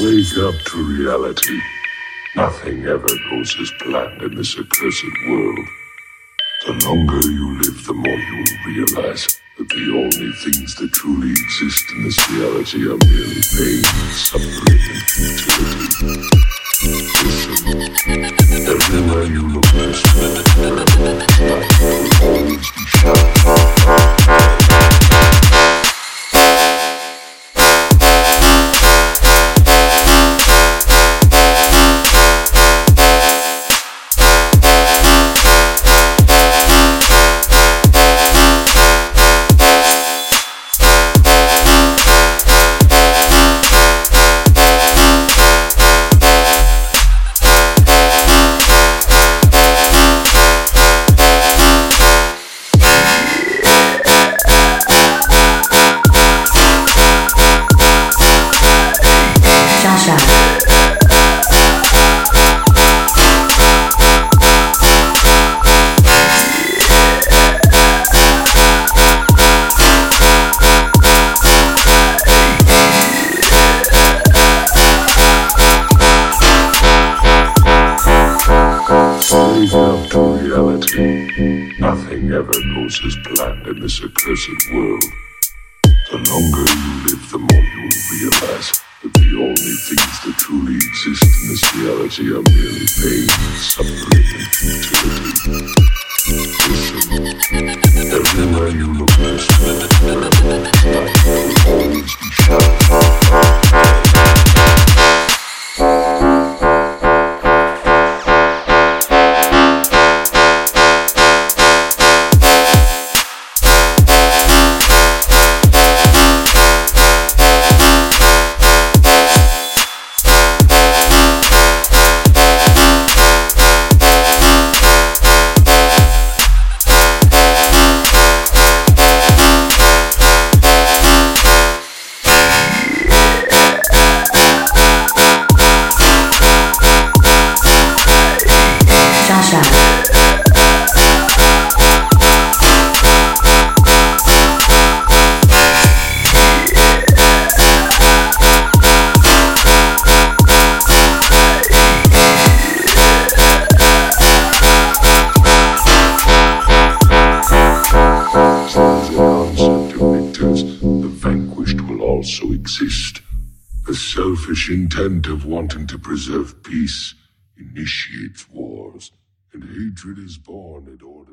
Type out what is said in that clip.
Wake up to reality. Nothing ever goes as planned in this accursed world. The longer you live, the more you will realize that the only things that truly exist in this reality are merely pain, suffering, and futility. Listen, everywhere you look there's Nothing ever goes as planned in this accursed world. The longer you live, the more you will realize that the only things that truly exist in this reality are merely pain, suffering, and futility. Everywhere you look also exist. The selfish intent of wanting to preserve peace initiates wars, and hatred is born in order.